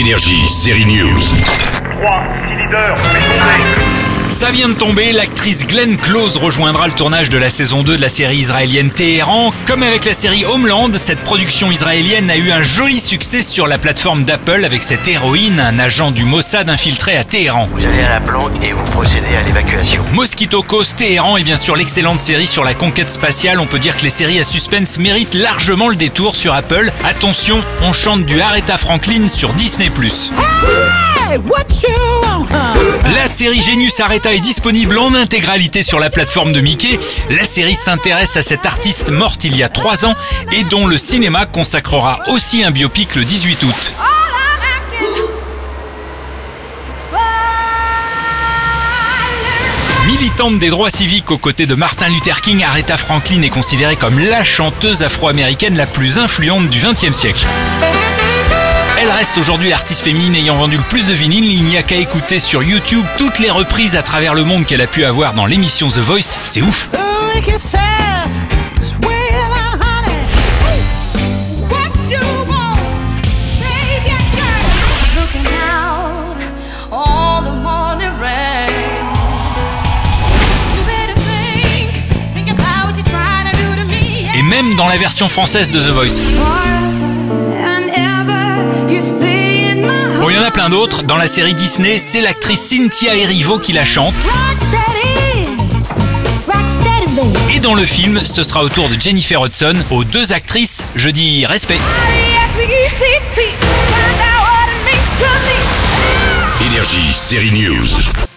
Énergie, série News. 3, 6 leaders. Ça vient de tomber, l'actrice Glenn Close rejoindra le tournage de la saison 2 de la série israélienne Téhéran. Comme avec la série Homeland, cette production israélienne a eu un joli succès sur la plateforme d'Apple avec cette héroïne, un agent du Mossad infiltré à Téhéran. Vous allez à la planque et vous procédez à l'évacuation. Mosquito Coast, Téhéran et bien sûr l'excellente série sur la conquête spatiale. On peut dire que les séries à suspense méritent largement le détour sur Apple. Attention, on chante du Aretha Franklin sur Disney+. La série Genius Aretha est disponible en intégralité sur la plateforme de Mickey. La série s'intéresse à cette artiste morte il y a 3 ans et dont le cinéma consacrera aussi un biopic le 18 août. Militante des droits civiques aux côtés de Martin Luther King, Aretha Franklin est considérée comme la chanteuse afro-américaine la plus influente du XXe siècle. Elle reste aujourd'hui l'artiste féminine ayant vendu le plus de vinyles. Il n'y a qu'à écouter sur YouTube toutes les reprises à travers le monde qu'elle a pu avoir dans l'émission The Voice. C'est ouf. Et même dans la version française de The Voice. Plein d'autres. Dans la série Disney, c'est l'actrice Cynthia Erivo qui la chante. Et dans le film, ce sera au tour de Jennifer Hudson. Aux deux actrices, je dis respect. Énergie, série News.